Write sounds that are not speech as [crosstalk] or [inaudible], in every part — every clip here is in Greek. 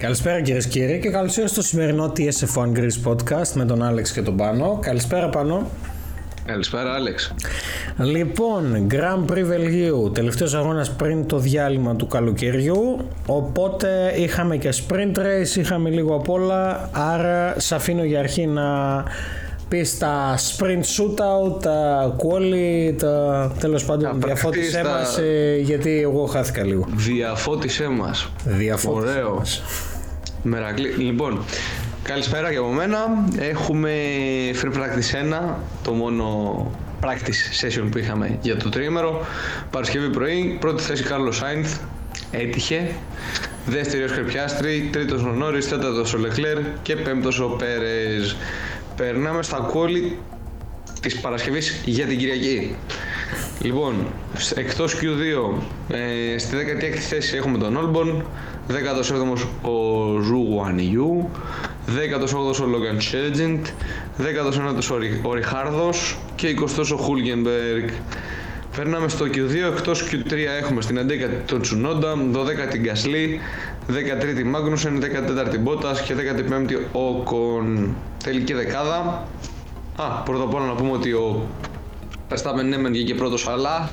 Καλησπέρα κυρίες και κύριοι και καλώς ήρθατε στο σημερινό TSF1 Greece Podcast με τον Άλεξ και τον Πάνο. Καλησπέρα Πάνο. Καλησπέρα Άλεξ. Λοιπόν, Grand Prix Βελγίου, τελευταίος αγώνας πριν το διάλειμμα του καλοκαιριού, οπότε είχαμε και sprint race, είχαμε λίγο απ' όλα, άρα σε αφήνω για αρχή να πεις τα sprint shootout, τα quali, τα τέλος πάντων διαφώτισέ τα... μας, ε, γιατί εγώ χάθηκα λίγο. Διαφώτισέ μας. Διαφώτισέ Ωραίο. μας. Μερακλή. Λοιπόν, καλησπέρα και από μένα. Έχουμε Free Practice 1, το μόνο practice session που είχαμε για το τρίμερο. Παρασκευή πρωί, πρώτη θέση Κάρλος Σάινθ, έτυχε. Δεύτερη ο Σκρεπιάστρη, τρίτος ο Νόρις, τέταρτος ο Λεκλέρ και πέμπτος ο Πέρες. Περνάμε στα κόλλη της Παρασκευής για την Κυριακή. Λοιπόν, σ- εκτός Q2, ε, στη 16η θέση έχουμε τον Άλμπον, 17ος ο Ζου Γουανιού, 18ος ο Λόγκαν Σάρτζεντ, 19ος ο Ρι- ο Ριχάρδος και 20ος ο Χούλγενμπεργκ. Περνάμε στο Q2, εκτός Q3 έχουμε στην 11η τον Τσουνόντα, 12η Γκασλή, 13η Μάγνουσεν, 14η Μπότας και 15η Οκόν. Τελική δεκάδα. Α, πρώτα απ' όλα να πούμε ότι ο Verstappen ναι μεν βγήκε πρώτος, αλλά...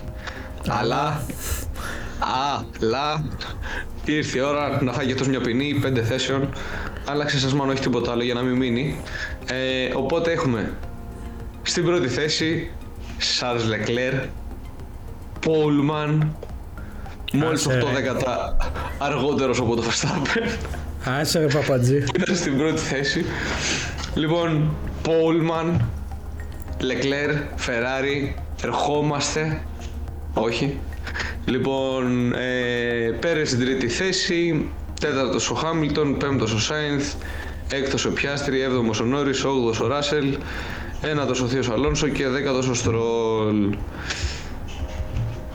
Αλλά... [laughs] Αλλά... Ήρθε η ώρα να φάει και αυτός μια ποινή 5 θέσεων. Άλλαξε σας μόνο, όχι τίποτα άλλο για να μην μείνει. Ε, οπότε έχουμε στην πρώτη θέση Charles Leclerc, Pullman, μόλις Άσε, 8 ρε. δέκατα αργότερος από το Verstappen. Άσε ρε παπατζή. Ήταν στην πρώτη θέση. Λοιπόν, Πόλμαν, Λεκλέρ, Φεράρι, ερχόμαστε. Όχι. Λοιπόν, ε, Πέρες στην τρίτη θέση, τέταρτος ο Χάμιλτον, πέμπτος ο Σάινθ, έκτος ο Πιάστρι, έβδομος ο Νόρις, όγδος ο Ράσελ, ένατος ο Θείος Αλόνσο και δέκατος ο Στρόλ.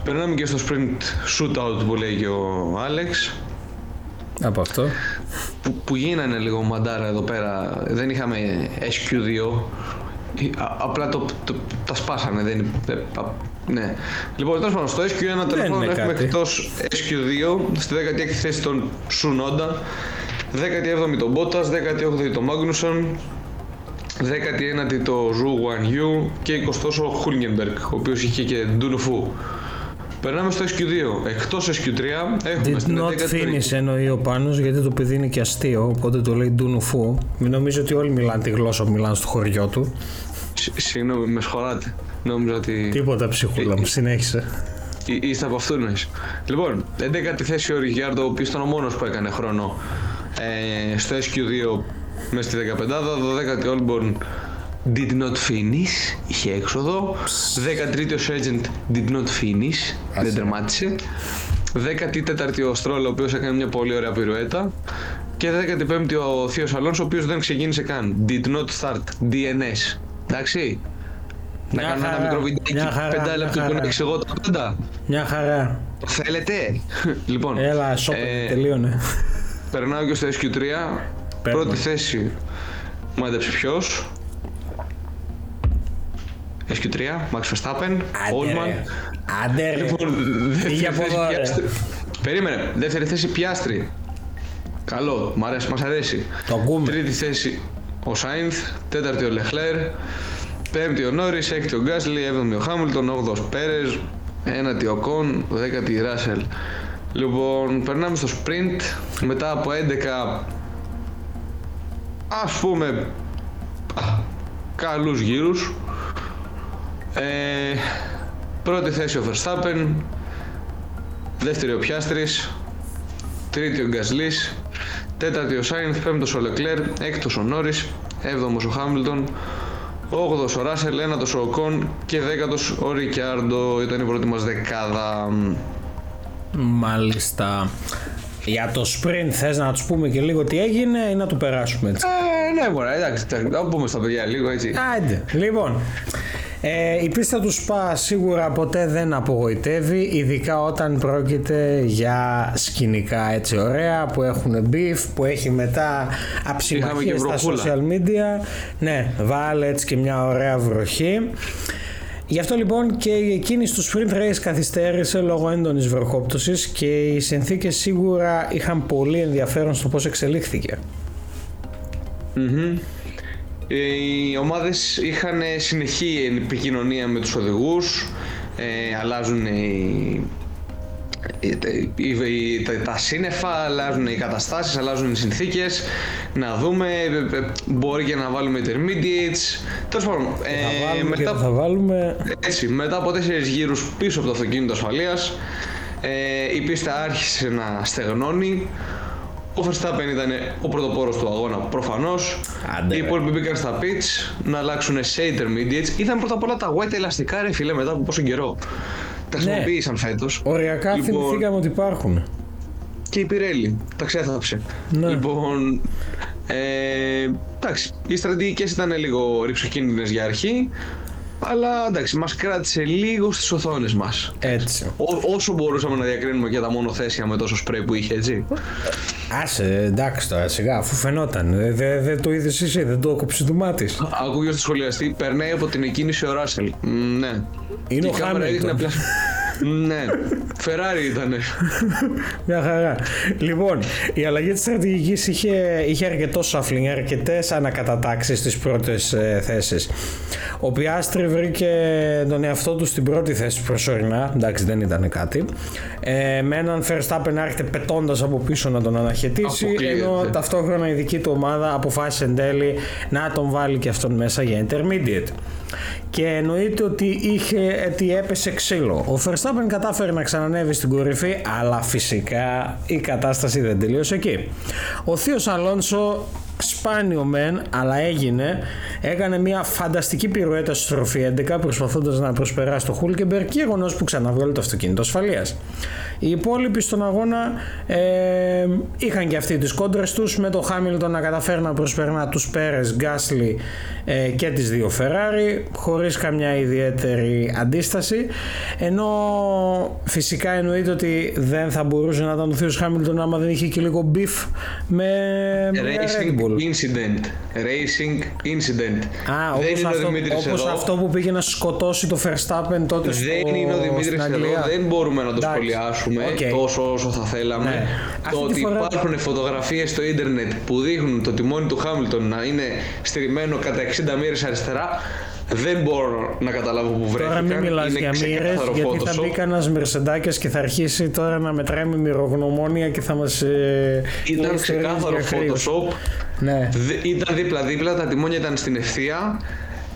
Περνάμε και στο sprint shootout που λέει και ο Άλεξ Από αυτό. που, που γίνανε λίγο μαντάρα εδώ πέρα. Δεν είχαμε SQ2. Α- απλά το, το- τα σπάσανε. Δεν, ε, α, ναι. Λοιπόν, τέλος πάντων, στο SQ1 τέλο είναι πάντων έχουμε κάτι. εκτός SQ2 στη 16η θέση τον Σουνόντα, 17η τον Μπότας, 18η τον Μάγνουσον, 19η το Ζου Γουανιού και 20ο ο Χούλγενμπεργκ, ο οποίος είχε και Ντουνουφού. Περνάμε στο SQ2. Εκτός SQ3 έχουμε Did στην not 11η finish εννοεί ο Πάνος γιατί το παιδί είναι και αστείο οπότε το λέει ντουνουφού. Μην νομίζω ότι όλοι μιλάνε τη γλώσσα που μιλάνε στο χωριό του. Σ- Συγγνώμη, με σχολάτε. Νόμιζα ότι. Τίποτα ψυχούλα μου, συνέχισε. Εί- Είστε από αυτού νοείς. Λοιπόν, 11η θέση ο Ριγιάρντο, ο οποίος ήταν ο μόνος που έκανε χρόνο ε, στο SQ2 μέσα στη 15η. 12η Όλμπορν did not finish, είχε έξοδο. 13η ο Σέτζεντ did not finish, δεν τερμάτισε. 14η ο Στρόλ, ο οποίος έκανε μια πολύ ωραία πυρουέτα. Και 15η ο Θείος Αλόνσο, ο οποίος δεν ξεκίνησε καν. Did not start, DNS. Εντάξει. Να Μια κάνω ένα χαρά, μικρό μια βιντεάκι χαρά, πέντα μια λεπτό που χαρά. να εξηγώ τα πάντα. Μια χαρά. Θέλετε; [laughs] λοιπόν, Έλα, σώπα, ε, τελείωνε. περνάω και στο SQ3. Παίρνω. Πρώτη θέση. Μάντεψε ποιος. SQ3, Max Verstappen, Allman. Άντε ρε. Λοιπόν, δεύτερη Φύγε από θέση εδώ, ρε. Πιάστρη. Περίμενε. Δεύτερη θέση Πιάστρη. Καλό, μ' αρέσει, μας αρέσει. Το ακούμε. Τρίτη θέση ο Σάινθ, τέταρτη ο Λεχλέρ, πέμπτη ο Νόρις, έκτη ο Γκάσλι, έβδομη ο Χάμιλτον, όγδος Πέρες, ένατη ο Κον, δέκατη η Ράσελ. Λοιπόν, περνάμε στο sprint, μετά από 11 ας πούμε α, καλούς γύρους. Ε, πρώτη θέση ο Verstappen, δεύτερη ο Πιάστρης, τρίτη ο Γκασλής, τέταρτη ο Σάινθ, πέμπτος ο Λεκλέρ, έκτος ο Νόρις, έβδομος ο Χάμιλτον, όγδος ο Ράσελ, ένατος ο Οκόν και δέκατος ο Ρικιάρντο ήταν η πρώτη μας δεκάδα. Μάλιστα. Για το sprint θες να τους πούμε και λίγο τι έγινε ή να το περάσουμε έτσι; Ε, ναι, μωρά, εντάξει, εντάξει, θα πούμε στα παιδιά λίγο έτσι. Άντε. Λοιπόν, ε, η πίστα του ΣΠΑ σίγουρα ποτέ δεν απογοητεύει, ειδικά όταν πρόκειται για σκηνικά έτσι ωραία που έχουν beef, που έχει μετά Είχαμε αψημαχίες και στα βροχούλα. social media. Ναι, βάλε έτσι και μια ωραία βροχή. Γι' αυτό λοιπόν και η εκκίνηση του sprint race καθυστέρησε λόγω έντονης βροχόπτωσης και οι συνθήκες σίγουρα είχαν πολύ ενδιαφέρον στο πώς εξελίχθηκε. Οι ομάδες είχαν συνεχή επικοινωνία με τους οδηγούς, ε, αλλάζουν οι, τα σύννεφα, αλλάζουν οι καταστάσεις, αλλάζουν οι συνθήκες, να δούμε, ε, ε, μπορεί και να βάλουμε intermediates, τέλος πάντων. Ε, μετά, θα βάλουμε... Έτσι, μετά από τέσσερις γύρους πίσω από το αυτοκίνητο ασφαλείας, ε, η πίστα άρχισε να στεγνώνει, ο Verstappen ήταν ο πρωτοπόρος του αγώνα προφανώς. Οι υπόλοιποι μπήκαν στα pits να αλλάξουν σε intermediates. Ήταν πρώτα απ' όλα τα white ελαστικά ρε φίλε μετά από πόσο καιρό. Τα ναι. χρησιμοποίησαν ναι. φέτος. Οριακά λοιπόν, θυμηθήκαμε ότι υπάρχουν. Και η Pirelli τα ξέθαψε. Ναι. Λοιπόν, ε, εντάξει, οι στρατηγικές ήταν λίγο ρηψοκίνδυνες για αρχή. Αλλά εντάξει, μας κράτησε λίγο στις οθόνες μας. Έτσι. όσο μπορούσαμε να διακρίνουμε για τα μονοθέσια με τόσο σπρέι που είχε, έτσι. Άσε, εντάξει τώρα, σιγά, αφού φαινόταν. Δεν δε, δε το είδες εσύ, δεν το έκοψες του μάτι. Ακούγε στο σχολιαστή, περνάει από την εκκίνηση ο Ράσελ. Ναι. Είναι ο Χάμιλτον. Ναι, Φεράρι ήταν. Μια χαρά. Λοιπόν, η αλλαγή της στρατηγικής είχε, είχε αρκετός σαφλινγκ, αρκετές ανακατατάξεις στις πρώτες ε, θέσεις. Ο Πιάστρη βρήκε τον εαυτό του στην πρώτη θέση προσωρινά. Εντάξει, δεν ήταν κάτι. Ε, με έναν Verstappen να έρχεται πετώντας από πίσω να τον αναχαιτήσει. Ενώ ταυτόχρονα η δική του ομάδα αποφάσισε εν τέλει να τον βάλει και αυτόν μέσα για intermediate και εννοείται ότι, είχε, ότι έπεσε ξύλο. Ο Verstappen κατάφερε να ξανανεύει στην κορυφή, αλλά φυσικά η κατάσταση δεν τελείωσε εκεί. Ο Θείος Αλόνσο σπάνιο μεν, αλλά έγινε. Έκανε μια φανταστική πυροέτα στη στροφή 11 προσπαθώντας να προσπεράσει το Χούλκεμπερ και γεγονό που ξαναβγάλει το αυτοκίνητο ασφαλείας. Οι υπόλοιποι στον αγώνα ε, είχαν και αυτοί τις κόντρες τους με το Χάμιλτον να καταφέρει να προσπερνά τους Πέρες, Γκάσλι ε, και τις δύο Φεράρι χωρίς καμιά ιδιαίτερη αντίσταση ενώ φυσικά εννοείται ότι δεν θα μπορούσε να ήταν ο Θείος Χάμιλτον άμα δεν είχε και λίγο beef με Racing Red Bull. Incident. Racing Incident. Α, δεν όπως, είναι αυτό, ο Δημήτρης όπως εδώ. αυτό που πήγε να σκοτώσει το Verstappen τότε δεν στο Δεν είναι ο Δημήτρης εδώ, δεν μπορούμε να το σχολιάσουμε okay. τόσο όσο θα θέλαμε. Ναι. Το ότι φορά... υπάρχουν φωτογραφίες στο ίντερνετ που δείχνουν το τιμόνι του Χάμιλτον να είναι στηριμμένο κατά 60 μοίρες αριστερά δεν μπορώ να καταλάβω που βρέθηκαν. Τώρα μην μιλάς για μοίρες, γιατί θα μπει κανένας μερσεντάκια και θα αρχίσει τώρα να μετράει με μυρογνωμόνια και θα μας. Ε, ήταν ξεκάθαρο Photoshop. Ναι. Ήταν δίπλα-δίπλα, τα τιμόνια ήταν στην ευθεία.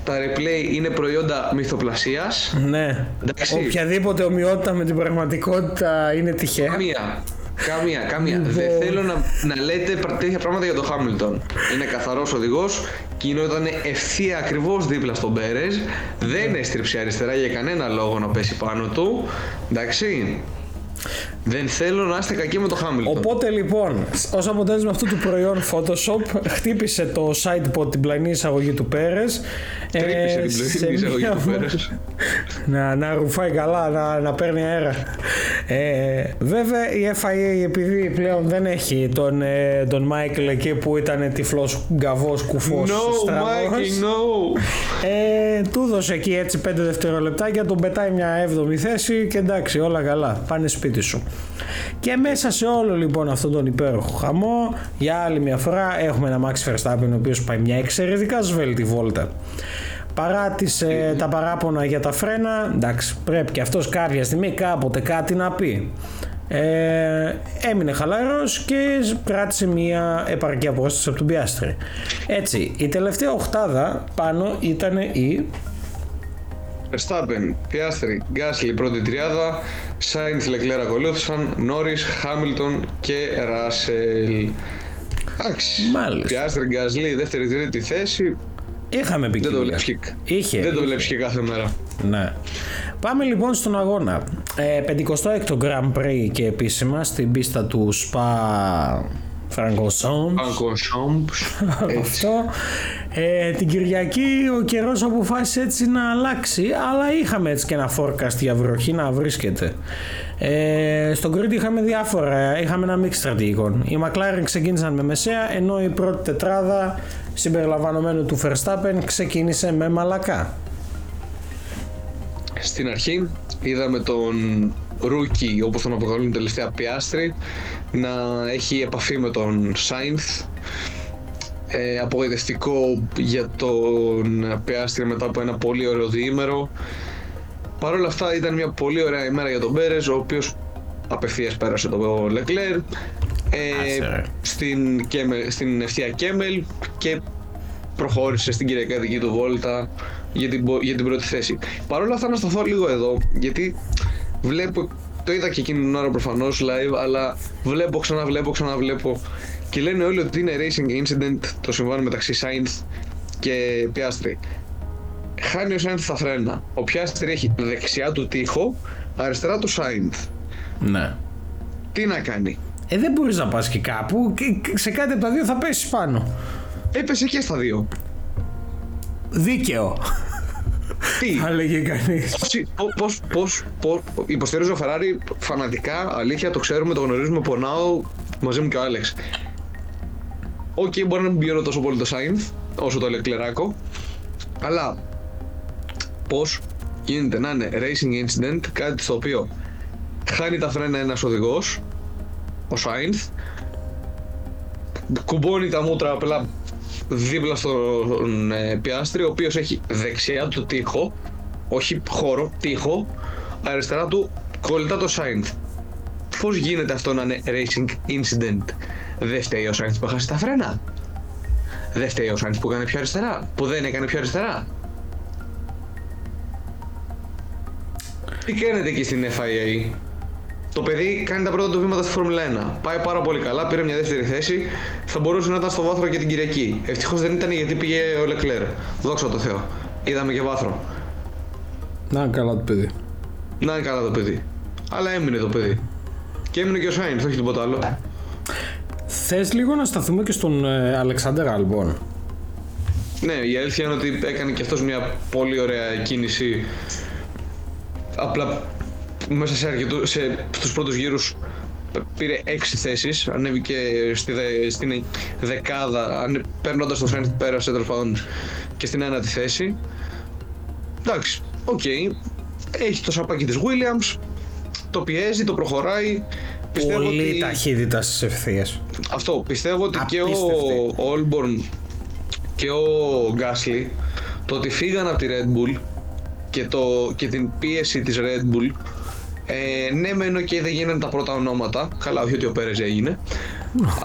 Τα replay είναι προϊόντα μυθοπλασίας. Ναι. Εντάξει. Οποιαδήποτε ομοιότητα με την πραγματικότητα είναι τυχαία. Καμία. Καμία, καμία. Δεν λοιπόν. θέλω να, να λέτε τέτοια πράγματα για τον Χάμιλτον. Είναι καθαρός οδηγός, κινόταν ευθεία ακριβώς δίπλα στον Πέρες. Δεν έστριψε αριστερά για κανένα λόγο να πέσει πάνω του. Εντάξει. Δεν θέλω να είστε κακοί με το Hamilton. Οπότε λοιπόν, ως αποτέλεσμα αυτού του προϊόν Photoshop, χτύπησε το site την πλανή εισαγωγή του Πέρες. Τρύπησε ε, την πλανή εισαγωγή του Πέρες. να, να ρουφάει καλά, να, να παίρνει αέρα. Ε, βέβαια η FIA επειδή πλέον δεν έχει τον, ε, τον Μάικλ εκεί που ήταν τυφλός γκαβός κουφός no, Mikey, no. Ε, του δώσε εκεί έτσι 5 δευτερολεπτάκια τον πετάει μια 7η θέση και εντάξει όλα καλά πάνε σπίτι σου και μέσα σε όλο λοιπόν αυτόν τον υπέροχο χαμό για άλλη μια φορά έχουμε ένα Max Verstappen ο οποίος πάει μια εξαιρετικά σβέλτη βόλτα. Παρά τις, ε, τα παράπονα για τα φρένα εντάξει πρέπει και αυτός κάποια στιγμή κάποτε κάτι να πει. Ε, έμεινε χαλαρός και κράτησε μια επαρκή απόσταση από τον Πιάστρη. Έτσι η τελευταία οχτάδα πάνω ήταν η Verstappen, Πιάστρη, Γκάσλι πρώτη τριάδα, Σάινθ, Λεκλέρα ακολούθησαν, Νόρις, Χάμιλτον και Ράσελ. Εντάξει. Μάλιστα. Πιάστρη, Γκάσλι, δεύτερη τρίτη θέση. Είχαμε πει. Δεν το βλέπεις και, Είχε. Δεν το βλέπεις και κάθε μέρα. Ναι. Πάμε λοιπόν στον αγώνα. Ε, 56ο Grand Prix και επίσημα στην πίστα του Spa Francorchamps. [laughs] Αυτό. Ε, την Κυριακή ο καιρός αποφάσισε έτσι να αλλάξει, αλλά είχαμε έτσι και ένα forecast για βροχή να βρίσκεται. Ε, στον Κρήτη είχαμε διάφορα, είχαμε ένα μίξ στρατηγικών. Οι McLaren ξεκίνησαν με μεσαία, ενώ η πρώτη τετράδα συμπεριλαμβανομένου του Verstappen ξεκίνησε με μαλακά. στην αρχή είδαμε τον Ρούκι, όπως τον αποκαλούν τελευταία Πιάστρη, να έχει επαφή με τον Σάινθ. Ε, απογοητευτικό για τον Πιάστρη μετά από ένα πολύ ωραίο διήμερο. Παρ' όλα αυτά ήταν μια πολύ ωραία ημέρα για τον Πέρες, ο οποίος απευθείας πέρασε τον Λεκλέρ ε, στην, στην ευθεία Κέμελ και προχώρησε στην κυριακάτικη του βόλτα για την, για την πρώτη θέση. Παρ' όλα αυτά να σταθώ λίγο εδώ, γιατί βλέπω, το είδα και εκείνη την ώρα προφανώς live, αλλά βλέπω, ξαναβλέπω, ξαναβλέπω και λένε όλοι ότι είναι racing incident το συμβάν μεταξύ Sainz και Piastri. Χάνει ο Sainz τα φρένα. Ο Piastri έχει δεξιά του τοίχο, αριστερά του Sainz. Ναι. Τι να κάνει; Ε, δεν μπορείς να πας και κάπου. Σε κάτι από τα δύο θα πέσεις πάνω. Έπεσε και στα δύο. Δίκαιο. Τι; Θα λέγε κανείς. Πώς. Πώς, πώς, υποστηρίζω Ferrari φανατικά, αλήθεια το ξέρουμε, το γνωρίζουμε, πονάω μαζί μου και ο Άλεξ. OK, okay, μπορεί να μην πιώνω τόσο πολύ το Sainz όσο το Leclerc, αλλά πώς γίνεται να είναι racing incident, κάτι στο οποίο χάνει τα φρένα ένας οδηγός, ο Sainz, κουμπώνει τα μούτρα απλά δίπλα στον ε, Πιάστρη, ο οποίος έχει δεξιά του τοίχο, όχι χώρο, τοίχο, αριστερά του κολλητά το Sainz. Πώς γίνεται αυτό να είναι racing incident; Δεν φταίει ο Sainz που έχασε τα φρένα. Δεν φταίει ο Sainz που έκανε πιο αριστερά, που δεν έκανε πιο αριστερά. Τι κάνετε εκεί στην FIA. Το παιδί κάνει τα πρώτα του βήματα στη Φόρμουλα 1. Πάει πάρα πολύ καλά, πήρε μια δεύτερη θέση. Θα μπορούσε να ήταν στο βάθρο και την Κυριακή. Ευτυχώς δεν ήταν γιατί πήγε ο Λεκλέρ. Δόξα τω Θεώ. Είδαμε και βάθρο. Να είναι καλά το παιδί. Να είναι καλά το παιδί. Αλλά έμεινε το παιδί. Και έμεινε και ο Σάινς, όχι τίποτα άλλο. Θες λίγο να σταθούμε και στον ε, Αλεξάντερ Άλμπον; Ναι, η αλήθεια είναι ότι έκανε και αυτός μια πολύ ωραία κίνηση. Απλά μέσα σε, αρκετού, σε στους πρώτους γύρους πήρε έξι θέσεις, ανέβηκε στη δε, στην δεκάδα, ανε, παίρνοντας το Σάινθ πέρασε τέλος πάντων και στην ένατη θέση. Εντάξει, OK. Okay. Έχει το σαπάκι της Williams, το πιέζει, το προχωράει. Πιστεύω Πολύ ότι... ταχύτητα στις ευθείες. Αυτό, πιστεύω ότι και ο Όλμπορν και ο Γκάσλι το ότι φύγαν από τη Red Bull και, το, και την πίεση της Red Bull ε, ναι, μεν και δεν γίνανε τα πρώτα ονόματα. Καλά, όχι ότι ο Πέρες έγινε.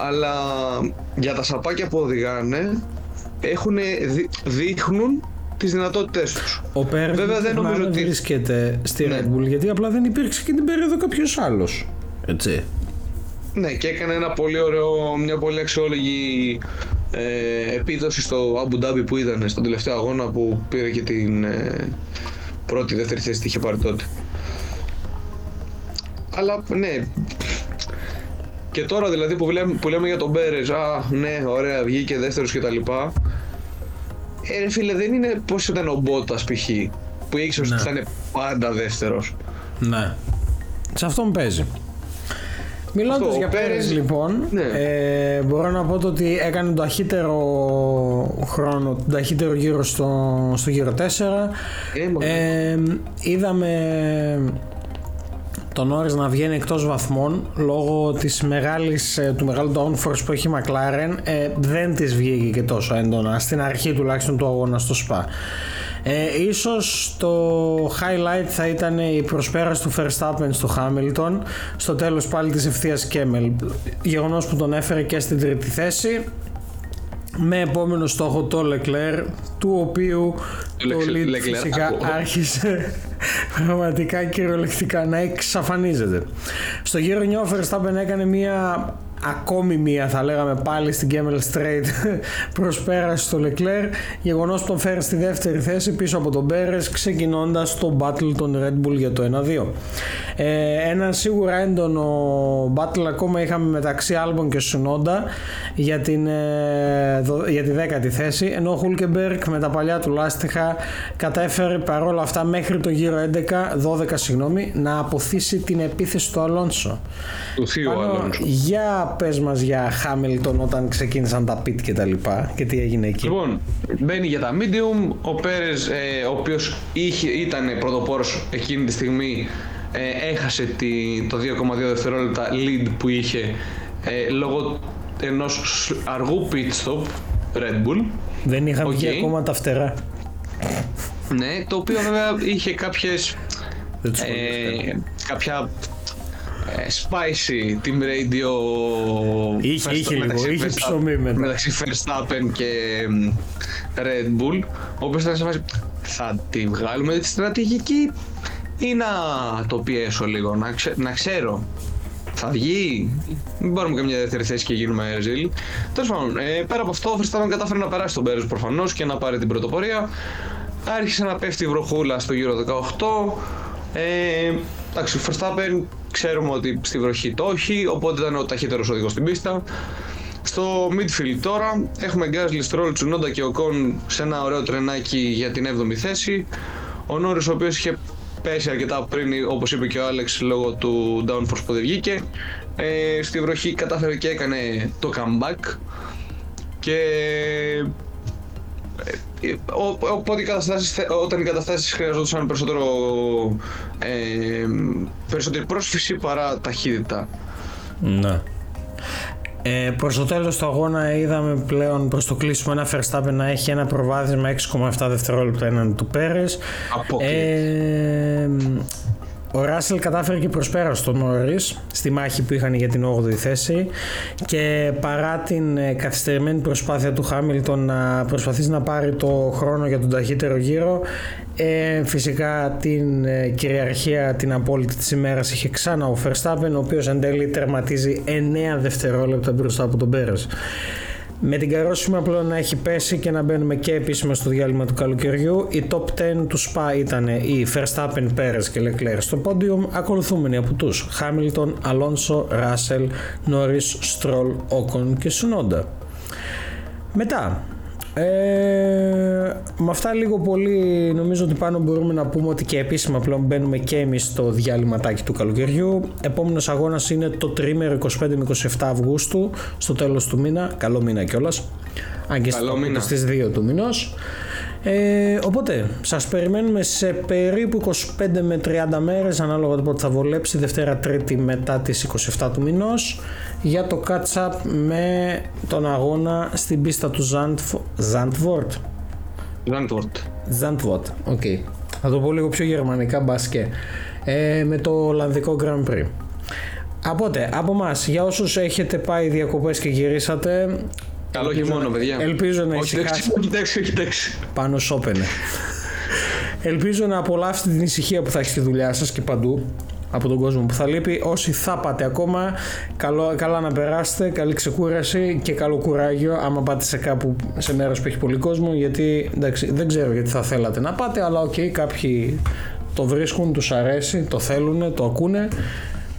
αλλά για τα σαπάκια που οδηγάνε έχουν, δείχνουν τις δυνατότητές τους. Ο Πέρες Βέβαια δεν νομίζω ότι βρίσκεται στη ναι. Red Bull γιατί απλά δεν υπήρξε και την περίοδο κάποιος άλλος. Έτσι. Ναι, και έκανε ένα πολύ ωραίο, μια πολύ αξιόλογη ε, επίδοση στο Abu Dhabi που ήταν στον τελευταίο αγώνα που πήρε και την ε, πρώτη, δεύτερη θέση που είχε πάρει τότε. Αλλά ναι. Και τώρα δηλαδή που λέμε, που λέμε για τον Μπέρε, α, ναι, ωραία, βγήκε δεύτερος κτλ. Ε, ρε φίλε, δεν είναι πώς ήταν ο Μπότας π.χ. που ήξερε ναι. ότι θα είναι πάντα δεύτερος. Ναι. Σε αυτόν παίζει. Μιλώντας για Πέρες, λοιπόν, ναι. ε, μπορώ να πω ότι έκανε τον ταχύτερο χρόνο, τον ταχύτερο γύρο στο, στο γύρο 4. Ε, ε, είδαμε τον Norris να βγαίνει εκτός βαθμών λόγω της μεγάλης, ε, του μεγάλου downforce που έχει η McLaren ε, δεν της βγήκε και τόσο έντονα στην αρχή τουλάχιστον του αγώνα στο Spa. Ε, ίσως το highlight θα ήταν η προσπέραση του Verstappen στο Hamilton στο τέλος πάλι της ευθείας Kemmel. Γεγονός που τον έφερε και στην τρίτη θέση με επόμενο στόχο το Leclerc του οποίου το lead φυσικά άρχισε [laughs] πραγματικά κυριολεκτικά να εξαφανίζεται. Στο γύρο 9 ο Verstappen έκανε μια ακόμη μία θα λέγαμε πάλι στην Kemmel Straight προσπέρασε στο Leclerc. Γεγονός που τον φέρει στη δεύτερη θέση πίσω από τον Πέρες ξεκινώντας το battle των Red Bull για το 1-2 ε, ένα σίγουρα έντονο battle ακόμα είχαμε μεταξύ Albon και Sunoda για, την, ε, για τη δέκατη θέση ενώ ο Hulkenberg με τα παλιά του λάστιχα κατέφερε παρόλα αυτά μέχρι το γύρο 11, 12 συγγνώμη, να αποθήσει την επίθεση του Αλόνσο. Του θείου Αλόνσο. Για πες μας για Χάμιλτον όταν ξεκίνησαν τα πιτ και τα λοιπά και τι έγινε εκεί. Λοιπόν, μπαίνει για τα medium, ο Πέρες, ε, ο οποίος είχε, ήταν πρωτοπόρος εκείνη τη στιγμή, ε, έχασε τη, το 2,2 δευτερόλεπτα lead που είχε ε, λόγω ενός αργού pit stop Red Bull. Δεν είχαν βγει ακόμα τα φτερά. Ναι, το οποίο βέβαια είχε κάποιες ε, κάποια ε, spicy team radio είχε, είχε λίγο, είχε ψωμί μετά. μεταξύ Verstappen και Red Bull ο οποίος ήταν σε φάση θα τη βγάλουμε τη στρατηγική ή να το πιέσω λίγο, να, ξέ, να ξέρω θα βγει, μην πάρουμε καμιά δεύτερη θέση και γίνουμε ζήλ. Τέλος πάντων, ε, πέρα από αυτό, ο Verstappen κατάφερε να περάσει τον Πέρες προφανώς και να πάρει την πρωτοπορία. Άρχισε να πέφτει η βροχούλα στο γύρο 18. Ε, εντάξει, ο Verstappen ξέρουμε ότι στη βροχή το έχει, οπότε ήταν ο ταχύτερος οδηγός στην πίστα. Στο midfield τώρα έχουμε Gasly, Stroll, Tsunoda και ο Κον σε ένα ωραίο τρενάκι για την 7η θέση. Ο Νόρις ο οποίος είχε πέσει αρκετά πριν, όπως είπε και ο Άλεξ, λόγω του downforce που δεν βγήκε. Ε, στη βροχή κατάφερε και έκανε το comeback και Οπότε οι καταστάσεις, όταν οι καταστάσεις χρειαζόταν περισσότερο, ε, περισσότερη πρόσφυση παρά ταχύτητα. Ναι. Ε, προς το τέλος του αγώνα είδαμε πλέον προς το κλείσιμο ένα Verstappen να έχει ένα προβάδισμα 6,7 δευτερόλεπτα έναν του Πέρες. Ε, ο Ράσελ κατάφερε και προσπέρασε τον Νόρι στη μάχη που είχαν για την 8η θέση και παρά την ε, καθυστερημένη προσπάθεια του Χάμιλτον να προσπαθήσει να πάρει το χρόνο για τον ταχύτερο γύρο ε, φυσικά την ε, κυριαρχία την απόλυτη της ημέρας είχε ξανά ο Verstappen ο οποίος εν τέλει τερματίζει 9 δευτερόλεπτα μπροστά από τον Πέρες. Με την καρόσιμα πλέον να έχει πέσει και να μπαίνουμε και επίσημα στο διάλειμμα του καλοκαιριού, η top 10 του SPA ήταν οι Verstappen, Perez και Leclerc στο podium, ακολουθούμενοι από τους Hamilton, Alonso, Russell, Norris, Stroll, Ocon και Sunoda. Μετά, ε, με αυτά λίγο πολύ νομίζω ότι πάνω μπορούμε να πούμε ότι και επίσημα πλέον μπαίνουμε και εμείς στο διάλειμματάκι του καλοκαιριού. Επόμενος αγώνας είναι το τρίμερο 25 με 27 Αυγούστου στο τέλος του μήνα. Καλό μήνα κιόλας. Αν και στις 2 του μηνός. Ε, οπότε, σας περιμένουμε σε περίπου 25 με 30 μέρες ανάλογα το πότε θα βολέψει Δευτέρα Τρίτη μετά τις 27 του μηνός για το catch-up με τον αγώνα στην πίστα του Zandvoort. Zandvoort. Zandvoort, OK. Okay. Θα το πω λίγο πιο γερμανικά μπας και. Ε, με το Ολλανδικό Grand Prix. Οπότε, από εμάς, για όσους έχετε πάει διακοπές και γυρίσατε, Καλό χειμώνα, παιδιά. Ελπίζω να ησυχάσετε. Κοιτάξτε, κοιτάξτε. Πάνω σώπαινε. Ελπίζω να απολαύσετε την ησυχία που θα έχει στη δουλειά σας και παντού από τον κόσμο που θα λείπει. Όσοι θα πάτε ακόμα, καλό, καλά να περάσετε, καλή ξεκούραση και καλό κουράγιο άμα πάτε σε κάπου σε μέρος που έχει πολύ κόσμο γιατί εντάξει, δεν ξέρω γιατί θα θέλατε να πάτε αλλά OK, okay, κάποιοι το βρίσκουν, τους αρέσει, το θέλουν, το ακούνε.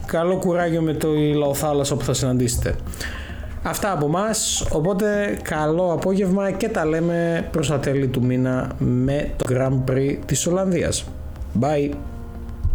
Καλό κουράγιο με το λαοθάλασσα που θα συναντήσετε. Αυτά από εμάς. Οπότε καλό απόγευμα και τα λέμε προς τα τέλη του μήνα με το Grand Prix της Ολλανδίας. Bye!